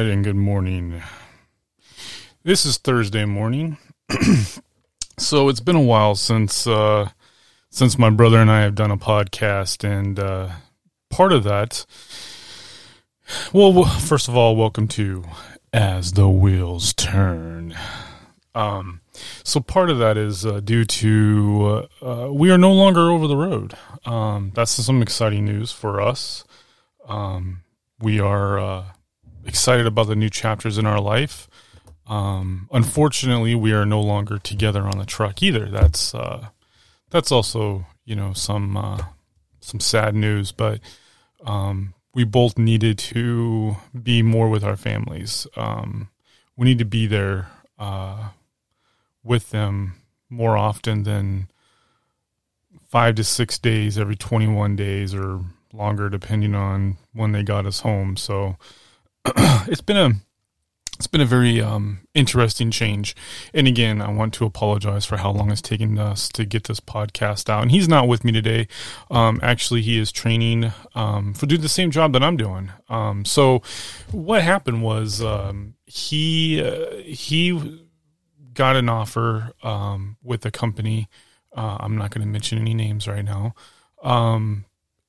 Right, and good morning. This is Thursday morning. so it's been a while since uh, since my brother and I have done a podcast, and uh, part of that. Well, first of all, welcome to As the Wheels Turn. Um, so part of that is uh, due to uh, uh, we are no longer over the road. Um, that's some exciting news for us. Um, we are uh, excited about the new chapters in our life. Um, unfortunately, we are no longer together on the truck either. That's uh, that's also you know some uh, some sad news, but um, we both needed to be more with our families. Um, we need to be there uh, with them more often than five to six days every 21 days or longer, depending on when they got us home. So it's been a it's been a very um, interesting change. And again, I want to apologize for how long it's taken us to get this podcast out. And he's not with me today. Um, actually, he is training um, for doing the same job that I'm doing. Um, so, what happened was um, he uh, he got an offer um, with a company. Uh, I'm not going to mention any names right now.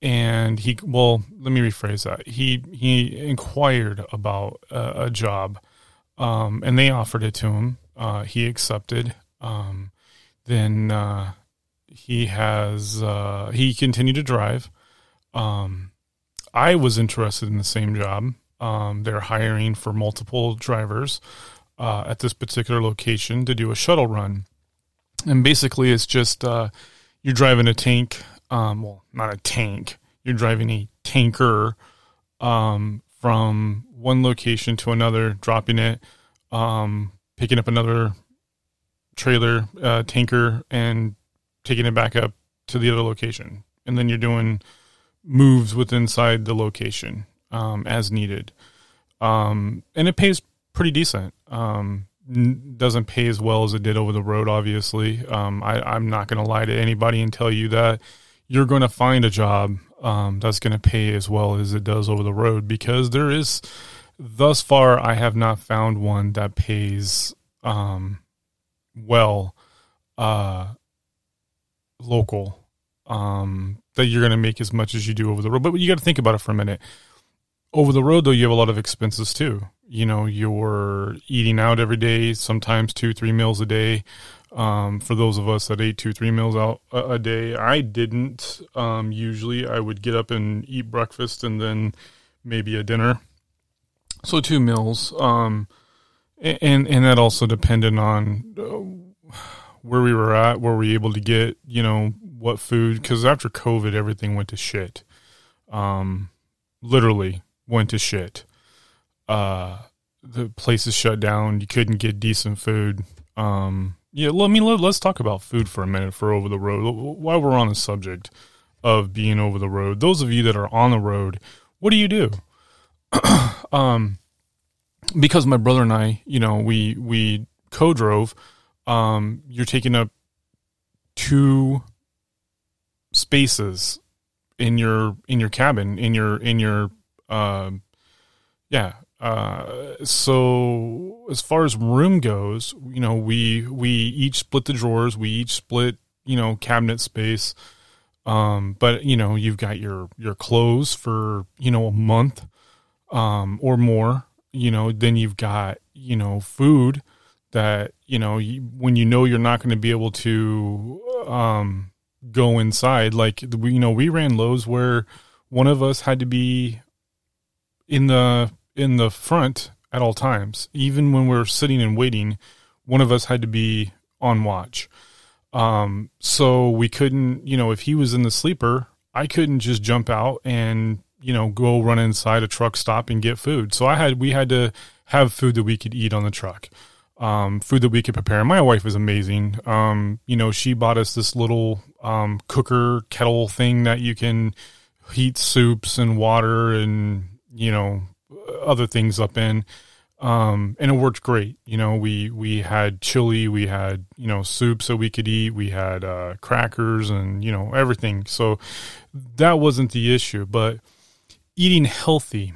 And he, well, let me rephrase that. He he inquired about a, a job, um, and they offered it to him. Uh, he accepted. Um, then uh, he has uh, he continued to drive. Um, I was interested in the same job. Um, they're hiring for multiple drivers uh, at this particular location to do a shuttle run, and basically it's just uh, you're driving a tank um, well, not a tank. You're driving a tanker um, from one location to another, dropping it, um, picking up another trailer uh, tanker, and taking it back up to the other location. And then you're doing moves within inside the location um, as needed. Um, and it pays pretty decent. Um, doesn't pay as well as it did over the road, obviously. Um, I, I'm not going to lie to anybody and tell you that you're going to find a job um, that's going to pay as well as it does over the road because there is, thus far, I have not found one that pays um, well uh, local um, that you're going to make as much as you do over the road. But you got to think about it for a minute. Over the road, though, you have a lot of expenses too. You know, you're eating out every day, sometimes two, three meals a day. Um, for those of us that ate two, three meals out a, a day, I didn't. Um, usually, I would get up and eat breakfast and then maybe a dinner. So two meals. Um, and and that also depended on uh, where we were at, were we able to get, you know, what food. Because after COVID, everything went to shit. Um, literally went to shit. Uh, the places shut down. You couldn't get decent food. Um, yeah, let me let, us talk about food for a minute for over the road. While we're on the subject of being over the road, those of you that are on the road, what do you do? um, because my brother and I, you know, we we co-drove. Um, you're taking up two spaces in your in your cabin in your in your uh, yeah uh, so as far as room goes, you know, we we each split the drawers, we each split, you know, cabinet space. Um, but you know, you've got your your clothes for, you know, a month um or more, you know, then you've got, you know, food that, you know, you, when you know you're not going to be able to um go inside like you know, we ran lows where one of us had to be in the in the front at all times. Even when we're sitting and waiting, one of us had to be on watch. Um, so we couldn't, you know, if he was in the sleeper, I couldn't just jump out and, you know, go run inside a truck stop and get food. So I had, we had to have food that we could eat on the truck. Um, food that we could prepare. My wife was amazing. Um, you know, she bought us this little, um, cooker kettle thing that you can heat soups and water and, you know, other things up in. Um, and it worked great. You know, we, we had chili, we had, you know, soup so we could eat, we had, uh, crackers and, you know, everything. So that wasn't the issue, but eating healthy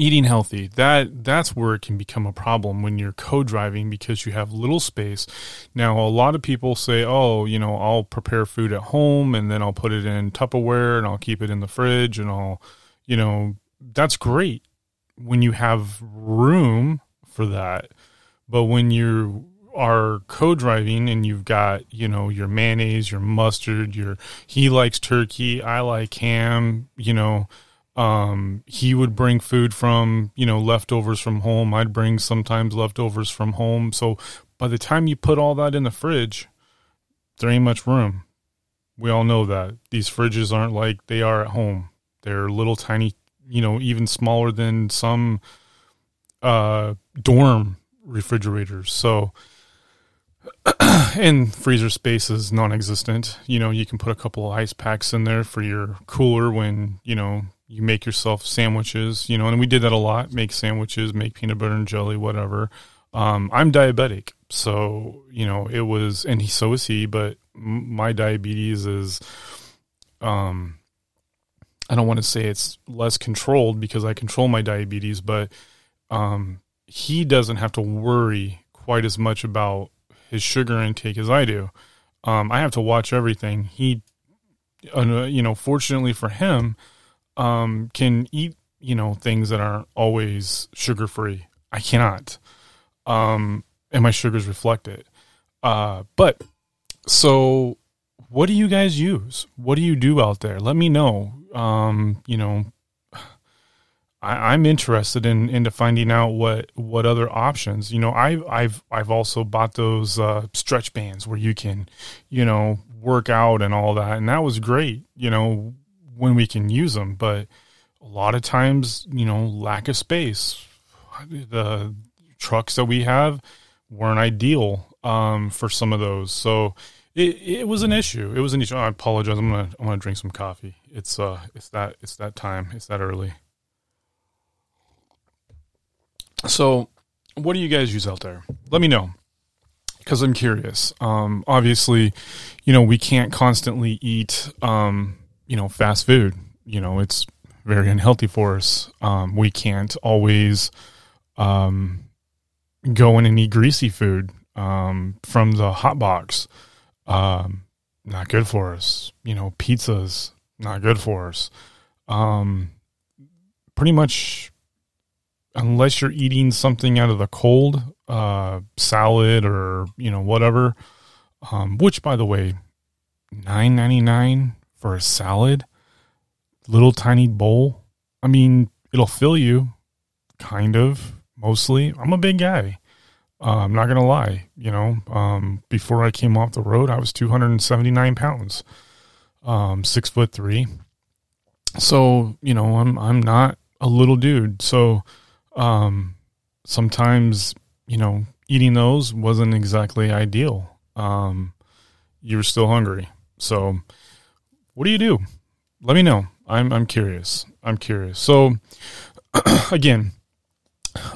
eating healthy that that's where it can become a problem when you're co-driving because you have little space now a lot of people say oh you know i'll prepare food at home and then i'll put it in tupperware and i'll keep it in the fridge and i'll you know that's great when you have room for that but when you are co-driving and you've got you know your mayonnaise your mustard your he likes turkey i like ham you know um, he would bring food from, you know, leftovers from home. I'd bring sometimes leftovers from home. So by the time you put all that in the fridge, there ain't much room. We all know that. These fridges aren't like they are at home. They're little tiny, you know, even smaller than some uh, dorm refrigerators. So, and freezer space is non-existent. You know, you can put a couple of ice packs in there for your cooler when you know you make yourself sandwiches, you know, and we did that a lot, make sandwiches, make peanut butter and jelly, whatever. Um, I'm diabetic. So, you know, it was, and he, so is he, but my diabetes is, um, I don't want to say it's less controlled because I control my diabetes, but, um, he doesn't have to worry quite as much about his sugar intake as I do. Um, I have to watch everything. He, uh, you know, fortunately for him, um, can eat, you know, things that aren't always sugar free. I cannot. Um, and my sugars reflect it. Uh, but so what do you guys use? What do you do out there? Let me know. Um, you know, I, am interested in into finding out what what other options. You know, I've I've I've also bought those uh, stretch bands where you can, you know, work out and all that, and that was great. You know, when we can use them, but a lot of times, you know, lack of space. The trucks that we have weren't ideal um, for some of those, so it, it was an issue. It was an issue. I apologize. I'm gonna I'm gonna drink some coffee. It's uh it's that it's that time. It's that early. So, what do you guys use out there? Let me know because I'm curious. Um, obviously, you know, we can't constantly eat um, you know, fast food. You know, it's very unhealthy for us. Um, we can't always um, go in and eat greasy food um, from the hot box. Um, not good for us. You know, pizzas not good for us. Um, pretty much, unless you're eating something out of the cold, uh, salad or you know whatever. Um, which, by the way, nine ninety nine for a salad, little tiny bowl. I mean, it'll fill you, kind of, mostly. I'm a big guy. Uh, I'm not gonna lie. You know, um, before I came off the road, I was 279 pounds, um, six foot three. So you know, I'm I'm not a little dude. So um, sometimes you know, eating those wasn't exactly ideal. Um, you were still hungry, so what do you do? Let me know. I'm I'm curious. I'm curious. So again,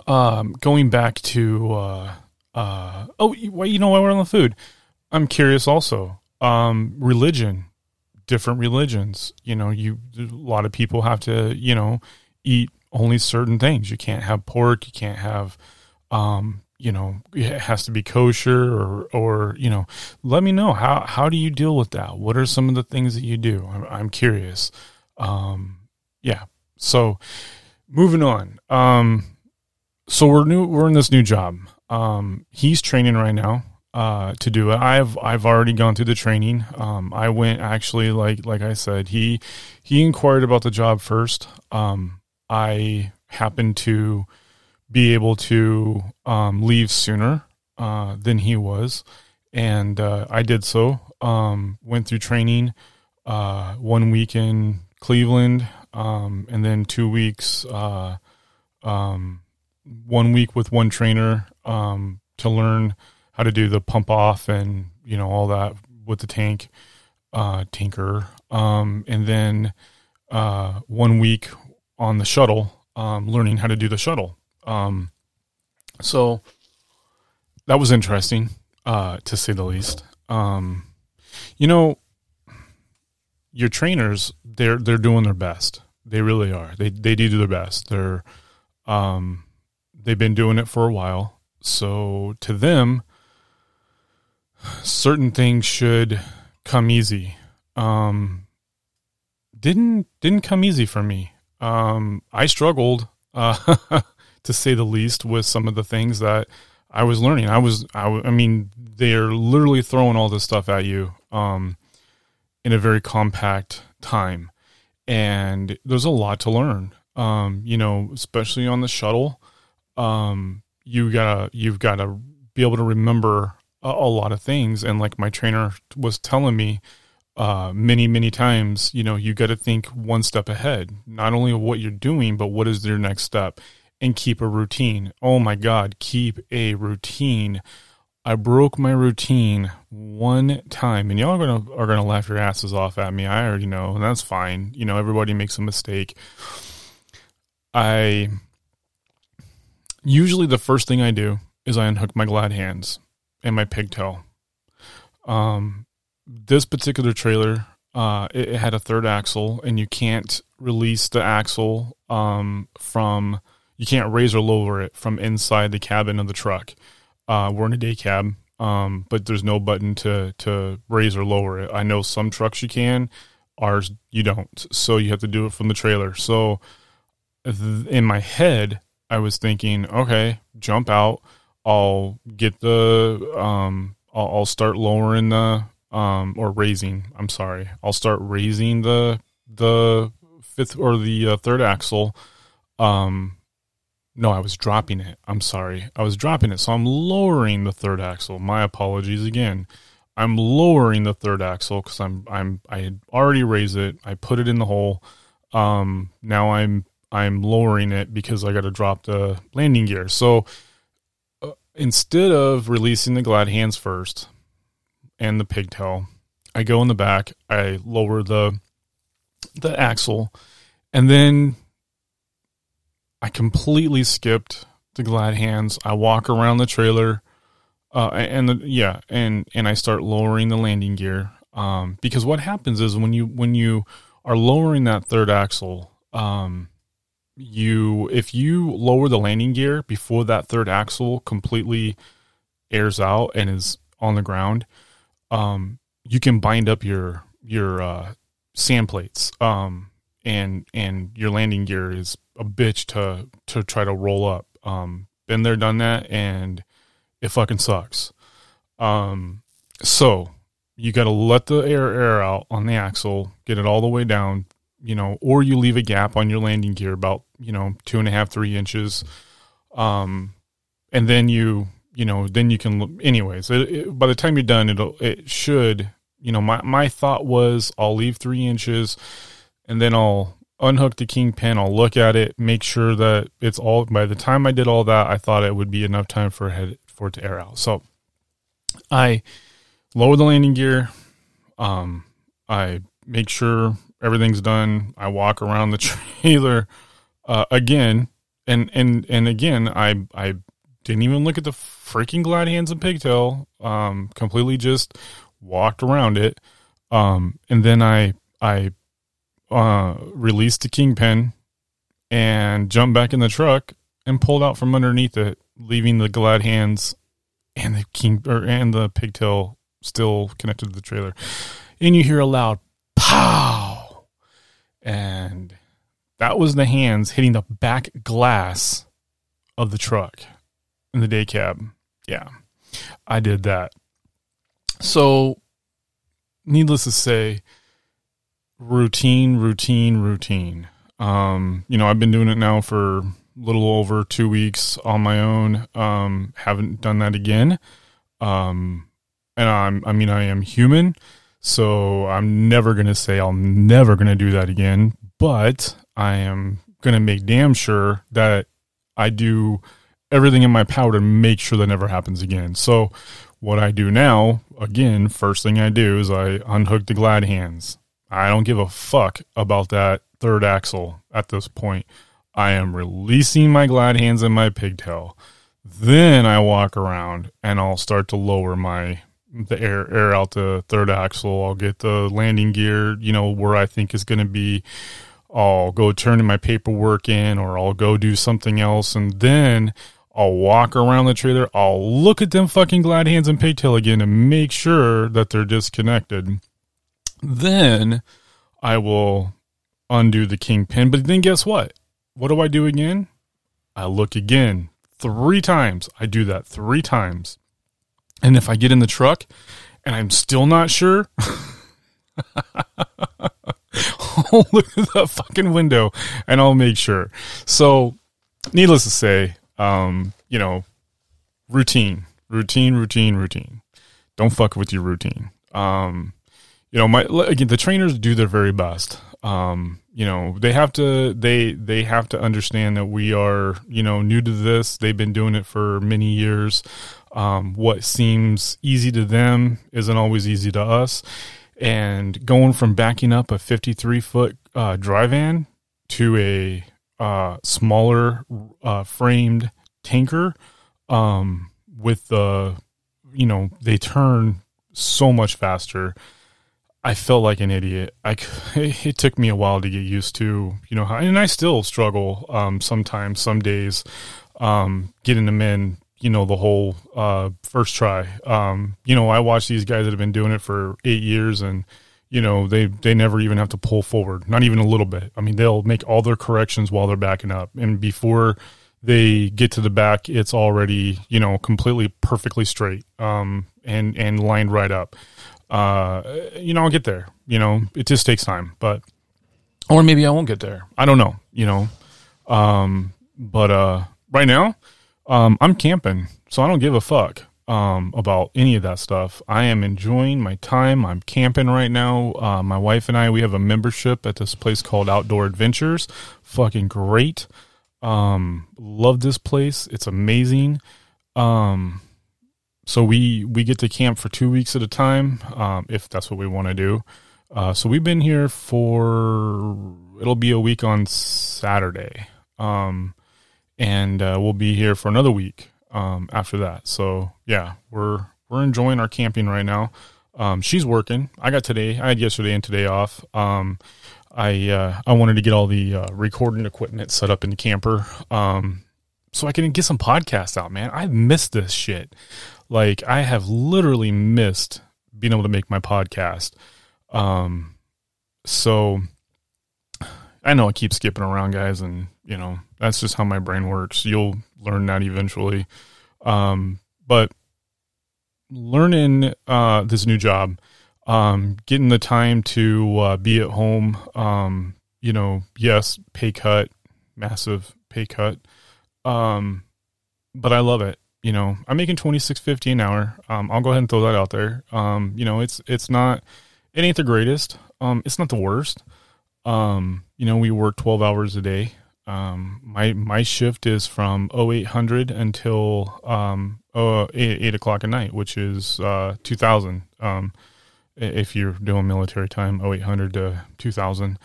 um, going back to uh, uh, oh, well, you know why we're on the food. I'm curious also. Um, religion, different religions. You know, you a lot of people have to you know eat only certain things. You can't have pork. You can't have um, you know it has to be kosher or or you know let me know how how do you deal with that what are some of the things that you do i'm, I'm curious um yeah so moving on um so we're new we're in this new job. Um he's training right now uh to do it. I've i've already gone through the training. Um i went actually like like i said he he inquired about the job first. Um i happened to be able to um, leave sooner uh, than he was, and uh, I did so. Um, went through training, uh, one week in Cleveland, um, and then two weeks, uh, um, one week with one trainer um, to learn how to do the pump off and you know all that with the tank uh, tanker, um, and then uh, one week on the shuttle, learning how to do the shuttle. Um, so that was interesting, uh, to say the least. Um, you know, your trainers, they're, they're doing their best. They really are. They, they do their best. They're, Um, they've been doing it for a while. So to them, certain things should come easy. Um, didn't didn't come easy for me. Um, I struggled, uh, to say the least, with some of the things that I was learning. I was, I, I mean, they're literally throwing all this stuff at you, um, in a very compact time, and there's a lot to learn. Um, you know, especially on the shuttle, um, you gotta, you've gotta be able to remember a, a lot of things. And like my trainer was telling me, uh, many, many times, you know, you got to think one step ahead, not only of what you're doing, but what is your next step and keep a routine. Oh my God, keep a routine. I broke my routine one time, and y'all are gonna are gonna laugh your asses off at me. I already know, and that's fine. You know, everybody makes a mistake. I usually the first thing I do is I unhook my glad hands and my pigtail. Um, this particular trailer, uh, it, it, had a third axle, and you can't release the axle um, from you can't raise or lower it from inside the cabin of the truck. Uh, we're in a day cab, um, but there's no button to to raise or lower it. I know some trucks you can, ours you don't. So you have to do it from the trailer. So in my head, I was thinking, okay, jump out. I'll get the um, I'll, I'll start lowering the um, or raising. I'm sorry. I'll start raising the the fifth or the uh, third axle. Um, no, I was dropping it. I'm sorry. I was dropping it. So I'm lowering the third axle. My apologies again. I'm lowering the third axle because I'm I'm I had already raised it. I put it in the hole. Um, now I'm I'm lowering it because I got to drop the landing gear. So uh, instead of releasing the glad hands first and the pigtail, I go in the back. I lower the the axle, and then I completely skipped the glad hands. I walk around the trailer, uh, and the, yeah, and and I start lowering the landing gear. Um, because what happens is when you when you are lowering that third axle, um, you if you lower the landing gear before that third axle completely airs out and is on the ground, um, you can bind up your your uh, sand plates. Um, and and your landing gear is a bitch to to try to roll up. Um, been there, done that, and it fucking sucks. Um, so you got to let the air air out on the axle, get it all the way down, you know, or you leave a gap on your landing gear about you know two and a half three inches, um, and then you you know then you can anyways. It, it, by the time you're done, it'll it should you know my my thought was I'll leave three inches and then I'll unhook the kingpin. I'll look at it, make sure that it's all. By the time I did all that, I thought it would be enough time for head for it to air out. So I lower the landing gear. Um, I make sure everything's done. I walk around the trailer uh, again, and and and again, I I didn't even look at the freaking glad hands and pigtail. Um, completely just walked around it. Um, and then I I uh, released the kingpin and jumped back in the truck and pulled out from underneath it, leaving the glad hands and the king or and the pigtail still connected to the trailer. And you hear a loud pow, and that was the hands hitting the back glass of the truck in the day cab. Yeah, I did that. So, needless to say, routine, routine, routine. Um, you know, I've been doing it now for a little over two weeks on my own. Um, haven't done that again. Um, and I'm, I mean, I am human, so I'm never going to say I'm never going to do that again, but I am going to make damn sure that I do everything in my power to make sure that never happens again. So, what I do now, again, first thing I do is I unhook the glad hands. I don't give a fuck about that third axle at this point. I am releasing my glad hands and my pigtail. Then I walk around and I'll start to lower my the air air out the third axle. I'll get the landing gear, you know, where I think is going to be. I'll go turn my paperwork in or I'll go do something else and then I'll walk around the trailer. I'll look at them fucking glad hands and pigtail again and make sure that they're disconnected. Then I will undo the kingpin. But then guess what? What do I do again? I look again three times. I do that three times. And if I get in the truck and I'm still not sure, I'll look at that fucking window and I'll make sure. So, needless to say, um, you know, routine, routine, routine, routine. Don't fuck with your routine. Um, you know, my again, the trainers do their very best. Um, you know, they have to they they have to understand that we are you know new to this. They've been doing it for many years. Um, what seems easy to them isn't always easy to us. And going from backing up a 53 foot uh, dry van to a uh, smaller uh, framed tanker um, with the, you know, they turn so much faster. I felt like an idiot. I, it took me a while to get used to, you know, and I still struggle um, sometimes, some days, um, getting them in, you know, the whole uh, first try. Um, you know, I watch these guys that have been doing it for eight years and, you know they they never even have to pull forward not even a little bit. I mean they'll make all their corrections while they're backing up. And before they get to the back it's already you know completely perfectly straight um and and lined right up. Uh you know i'll get there. You know it just takes time but or maybe i won't get there. I don't know you know. Um but uh right now um i'm camping so i don't give a fuck um, about any of that stuff. I am enjoying my time. I'm camping right now. Uh, my wife and I, we have a membership at this place called Outdoor Adventures. Fucking great. Um, love this place. It's amazing. Um, so we we get to camp for two weeks at a time, um, if that's what we want to do. Uh, so we've been here for it'll be a week on Saturday, um, and uh, we'll be here for another week um, after that. So yeah, we're we're enjoying our camping right now. Um, she's working. I got today. I had yesterday and today off. Um, I uh, I wanted to get all the uh, recording equipment set up in the camper, um, so I can get some podcasts out. Man, I've missed this shit. Like I have literally missed being able to make my podcast. Um, so I know I keep skipping around, guys, and you know that's just how my brain works. You'll learn that eventually. Um, but learning uh, this new job, um, getting the time to uh, be at home, um, you know, yes, pay cut, massive pay cut. Um, but I love it. You know, I'm making twenty six fifty an hour. Um, I'll go ahead and throw that out there. Um, you know, it's it's not it ain't the greatest. Um, it's not the worst. Um, you know, we work twelve hours a day. Um, my my shift is from 0800 until um, oh, 8, 8 o'clock at night, which is uh, 2000. Um, if you're doing military time, 0800 to 2000.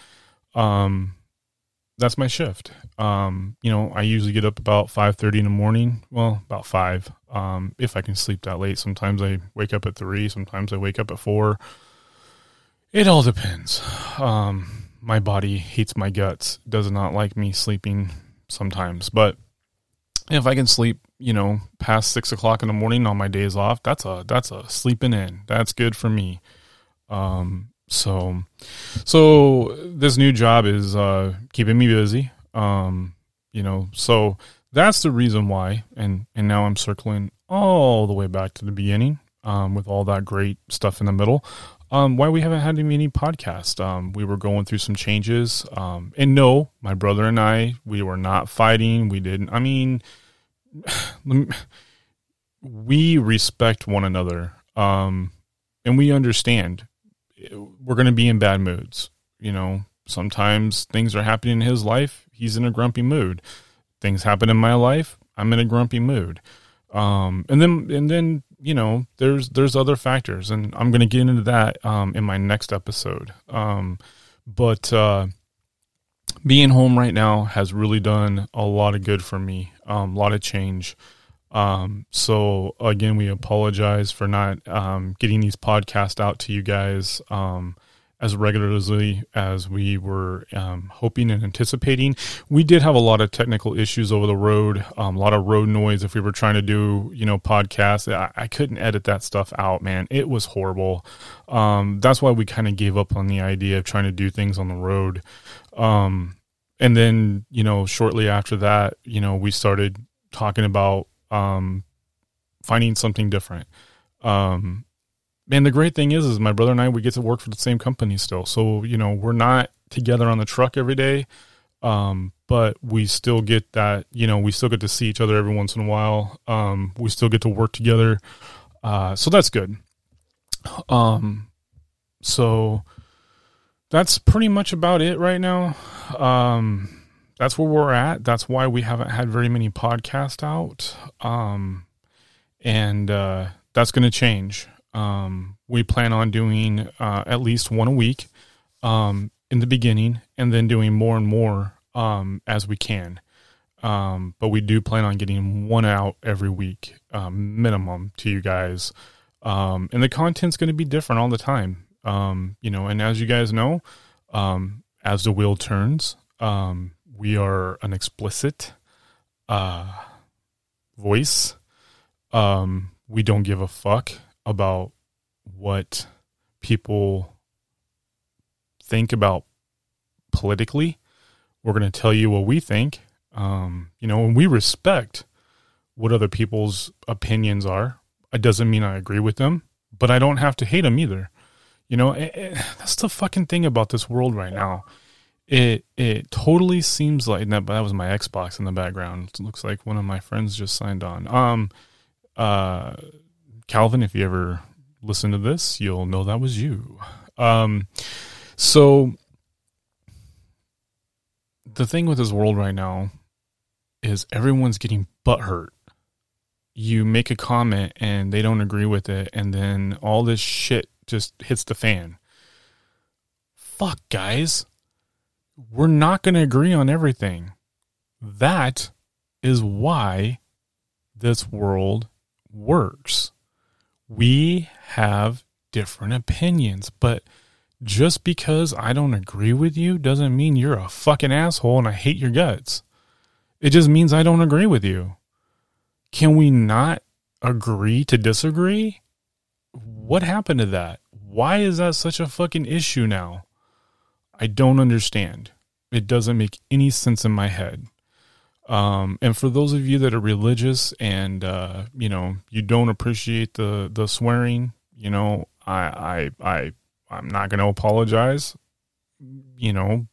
Um, that's my shift. Um, you know, I usually get up about 5:30 in the morning. Well, about five. Um, if I can sleep that late. Sometimes I wake up at three. Sometimes I wake up at four. It all depends. Um, my body hates my guts, does not like me sleeping sometimes. But if I can sleep, you know, past six o'clock in the morning on my days off, that's a that's a sleeping in. That's good for me. Um, so, so this new job is uh, keeping me busy. Um, you know, so that's the reason why. And and now I'm circling all the way back to the beginning um, with all that great stuff in the middle um, why we haven't had any podcast. Um, we were going through some changes. Um, and no, my brother and I, we were not fighting. We didn't. I mean, we respect one another. Um, and we understand we're going to be in bad moods. You know, sometimes things are happening in his life. He's in a grumpy mood. Things happen in my life. I'm in a grumpy mood. Um, and then, and then you know, there's there's other factors, and I'm going to get into that um, in my next episode. Um, but uh, being home right now has really done a lot of good for me, um, a lot of change. Um, so again, we apologize for not um, getting these podcasts out to you guys. Um, as regularly as we were um, hoping and anticipating. We did have a lot of technical issues over the road, um, a lot of road noise. If we were trying to do, you know, podcasts, I, I couldn't edit that stuff out, man. It was horrible. Um, that's why we kind of gave up on the idea of trying to do things on the road. Um, and then, you know, shortly after that, you know, we started talking about um, finding something different. Um, and the great thing is, is my brother and I we get to work for the same company still. So you know we're not together on the truck every day, um, but we still get that. You know we still get to see each other every once in a while. Um, we still get to work together, uh, so that's good. Um, so that's pretty much about it right now. Um, that's where we're at. That's why we haven't had very many podcasts out. Um, and uh, that's going to change. Um, we plan on doing uh, at least one a week um, in the beginning, and then doing more and more um, as we can. Um, but we do plan on getting one out every week, um, minimum, to you guys. Um, and the content's going to be different all the time. you know, and as you guys know, as the wheel turns, we are an explicit uh, voice. we don't give a fuck about what people think about politically. We're going to tell you what we think. Um, you know, and we respect what other people's opinions are. It doesn't mean I agree with them, but I don't have to hate them either. You know, it, it, that's the fucking thing about this world right now. It it totally seems like that. That was my Xbox in the background. It looks like one of my friends just signed on. Um, uh, Calvin, if you ever listen to this, you'll know that was you. Um, so the thing with this world right now is everyone's getting butthurt. You make a comment and they don't agree with it, and then all this shit just hits the fan. Fuck, guys. We're not going to agree on everything. That is why this world works we have different opinions, but just because I don't agree with you doesn't mean you're a fucking asshole and I hate your guts. It just means I don't agree with you. Can we not agree to disagree? What happened to that? Why is that such a fucking issue now? I don't understand. It doesn't make any sense in my head. Um, and for those of you that are religious and uh, you know you don't appreciate the the swearing, you know, I I I I'm not going to apologize. You know,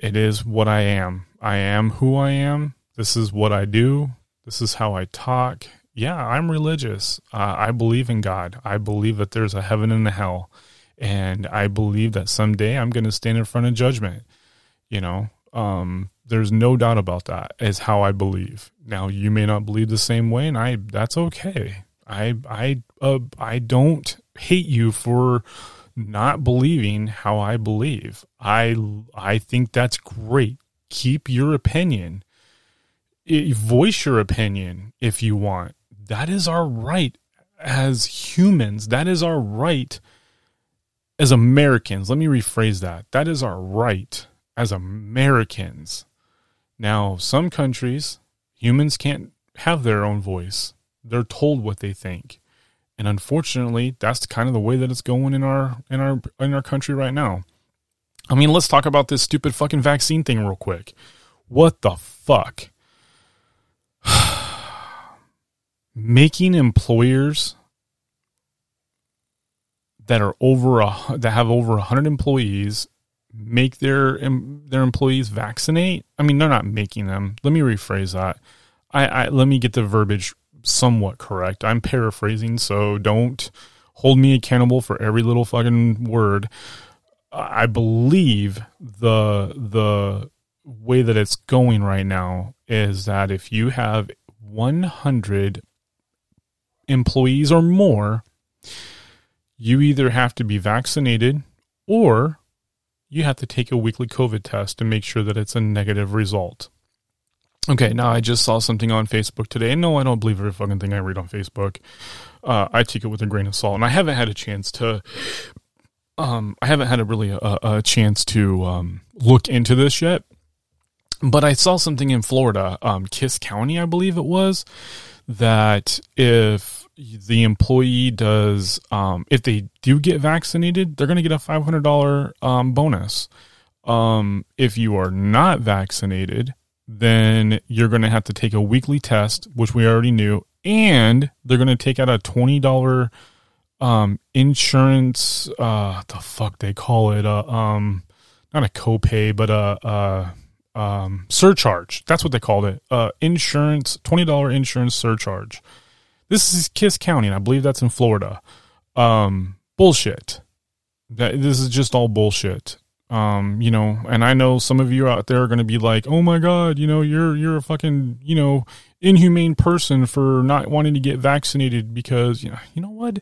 it is what I am. I am who I am. This is what I do. This is how I talk. Yeah, I'm religious. Uh, I believe in God. I believe that there's a heaven and a hell, and I believe that someday I'm going to stand in front of judgment. You know, um, there's no doubt about that. Is how I believe. Now you may not believe the same way, and I that's okay. I I uh, I don't hate you for not believing how I believe. I I think that's great. Keep your opinion. voice your opinion if you want. That is our right as humans. That is our right as Americans. Let me rephrase that. That is our right as Americans. Now, some countries, humans can't have their own voice. They're told what they think. And unfortunately, that's kind of the way that it's going in our in our in our country right now. I mean, let's talk about this stupid fucking vaccine thing real quick. What the fuck? Making employers that are over a, that have over 100 employees make their their employees vaccinate. I mean, they're not making them. Let me rephrase that. I, I let me get the verbiage somewhat correct. I'm paraphrasing, so don't hold me accountable for every little fucking word. I believe the the way that it's going right now is that if you have 100 employees or more, you either have to be vaccinated or you have to take a weekly COVID test to make sure that it's a negative result. Okay, now I just saw something on Facebook today. No, I don't believe every fucking thing I read on Facebook. Uh, I take it with a grain of salt, and I haven't had a chance to um, I haven't had a really a, a chance to um, look into this yet, but I saw something in Florida, um, Kiss County, I believe it was, that if the employee does, um, if they do get vaccinated, they're going to get a five hundred dollar um, bonus. Um, if you are not vaccinated, then you're going to have to take a weekly test, which we already knew, and they're going to take out a twenty dollar um, insurance. Uh, the fuck they call it? Uh, um, not a copay, but a, a um, surcharge. That's what they called it. Uh, insurance, twenty dollar insurance surcharge. This is Kiss County, and I believe that's in Florida. Um, bullshit. That this is just all bullshit. Um, you know, and I know some of you out there are going to be like, "Oh my god, you know, you're you're a fucking, you know, inhumane person for not wanting to get vaccinated because, you know, you know what?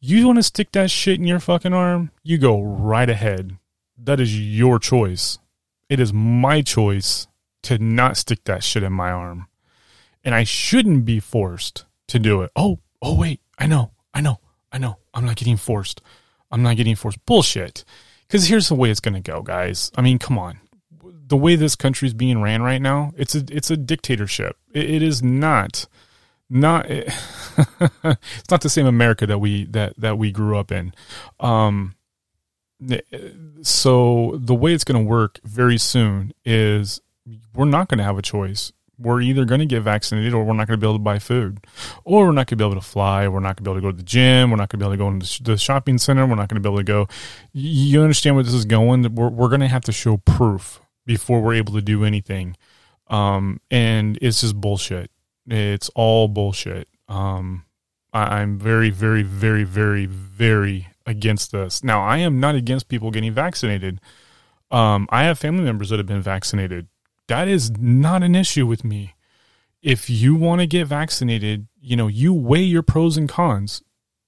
You want to stick that shit in your fucking arm? You go right ahead. That is your choice. It is my choice to not stick that shit in my arm. And I shouldn't be forced to do it. Oh, oh wait, I know. I know. I know. I'm not getting forced. I'm not getting forced. Bullshit. Because here's the way it's going to go, guys. I mean, come on. The way this country's being ran right now, it's a it's a dictatorship. it, it is not not it's not the same America that we that that we grew up in. Um, so the way it's going to work very soon is we're not going to have a choice we're either going to get vaccinated or we're not going to be able to buy food. Or we're not going to be able to fly we're not going to be able to go to the gym we're not going to be able to go into the shopping center we're not going to be able to go. You understand where this is going? We're, we're going to have to show proof before we're able to do anything. Um, and it's just bullshit. It's all bullshit. Um, I, i'm very very very very very against this. Now i am not against people getting vaccinated. Um, i have family members that have been vaccinated that is not an issue with me. If you want to get vaccinated, you know, you weigh your pros and cons.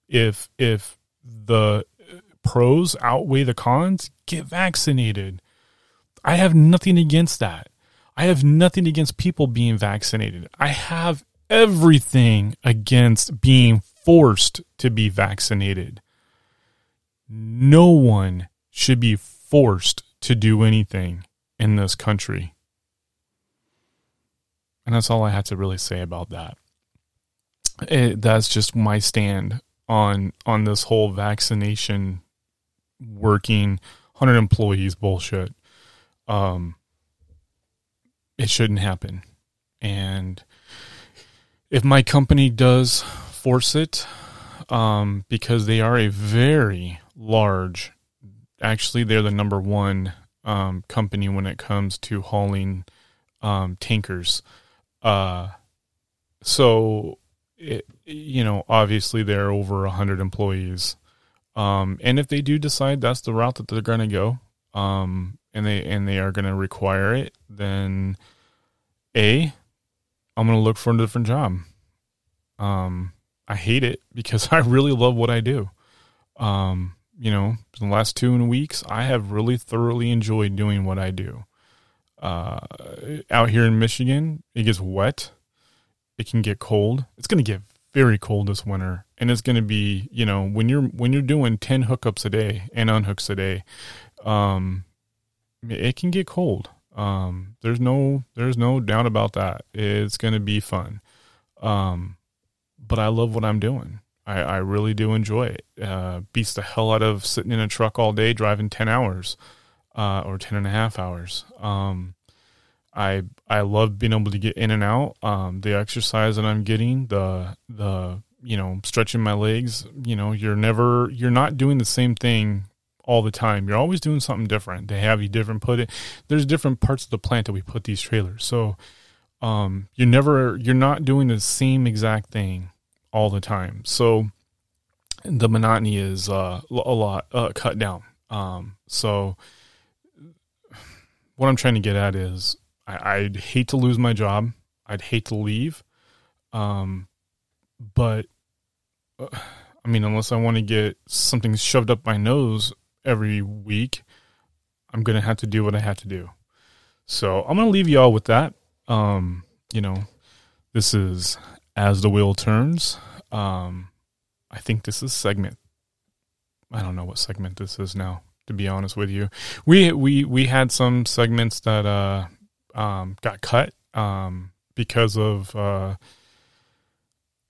If if the uh, pros outweigh the cons, get vaccinated. I have nothing against that. I have nothing against people being vaccinated. I have everything against being forced to be vaccinated. No one should be forced to do anything in this country. And that's all I have to really say about that. It, that's just my stand on on this whole vaccination working 100 employees bullshit. Um, it shouldn't happen. And if my company does force it, um, because they are a very large, actually, they're the number one um, company when it comes to hauling um, tankers. Uh, so it, you know, obviously there are over a hundred employees. Um, and if they do decide that's the route that they're going to go, um, and they and they are going to require it, then a, I'm going to look for a different job. Um, I hate it because I really love what I do. Um, you know, the last two weeks, I have really thoroughly enjoyed doing what I do. Uh, out here in Michigan, it gets wet. It can get cold. It's going to get very cold this winter, and it's going to be you know when you're when you're doing ten hookups a day and unhooks a day, um, it can get cold. Um, there's no there's no doubt about that. It's going to be fun. Um, but I love what I'm doing. I, I really do enjoy it. Uh, beats the hell out of sitting in a truck all day driving ten hours uh, or 10 and a half hours. Um, I I love being able to get in and out. Um, the exercise that I'm getting, the the you know stretching my legs. You know, you're never you're not doing the same thing all the time. You're always doing something different. They have you different put it. There's different parts of the plant that we put these trailers. So um, you're never you're not doing the same exact thing all the time. So the monotony is uh, a lot uh, cut down. Um, so what I'm trying to get at is I, would hate to lose my job. I'd hate to leave. Um, but uh, I mean, unless I want to get something shoved up my nose every week, I'm going to have to do what I have to do. So I'm going to leave you all with that. Um, you know, this is As the Wheel Turns. Um, I think this is segment I don't know what segment this is now. To be honest with you, we we we had some segments that uh um got cut um because of uh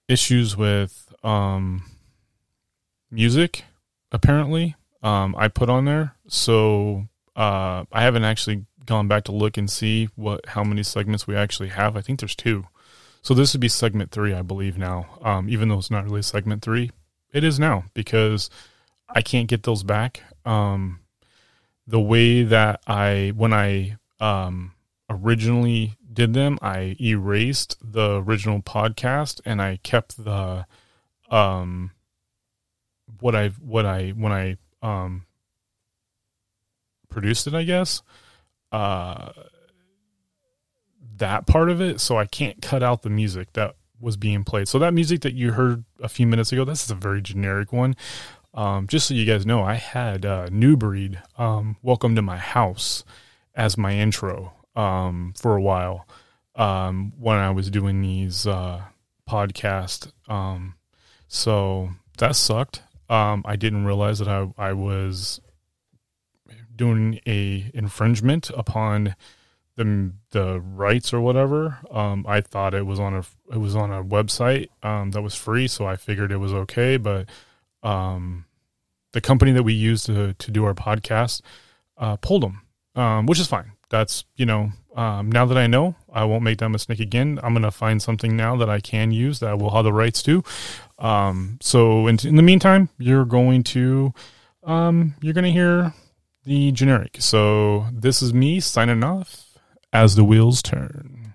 issues with um music apparently um I put on there. So uh I haven't actually gone back to look and see what how many segments we actually have. I think there's two. So this would be segment 3 I believe now. Um even though it's not really segment 3 it is now because I can't get those back um the way that I when I um originally did them, I erased the original podcast and I kept the um what I what I when I um produced it, I guess. Uh that part of it, so I can't cut out the music that was being played. So that music that you heard a few minutes ago, this is a very generic one. Um, just so you guys know, I had uh, New Breed, um, Welcome to My House, as my intro um, for a while um, when I was doing these uh, podcast. Um, so that sucked. Um, I didn't realize that I, I was doing a infringement upon the the rights or whatever. Um, I thought it was on a it was on a website um, that was free, so I figured it was okay. But um, the company that we use to to do our podcast uh, pulled them, um, which is fine. That's you know um, now that I know, I won't make that mistake again. I'm gonna find something now that I can use that I will have the rights to. Um, so in, in the meantime, you're going to um, you're gonna hear the generic. So this is me signing off as the wheels turn.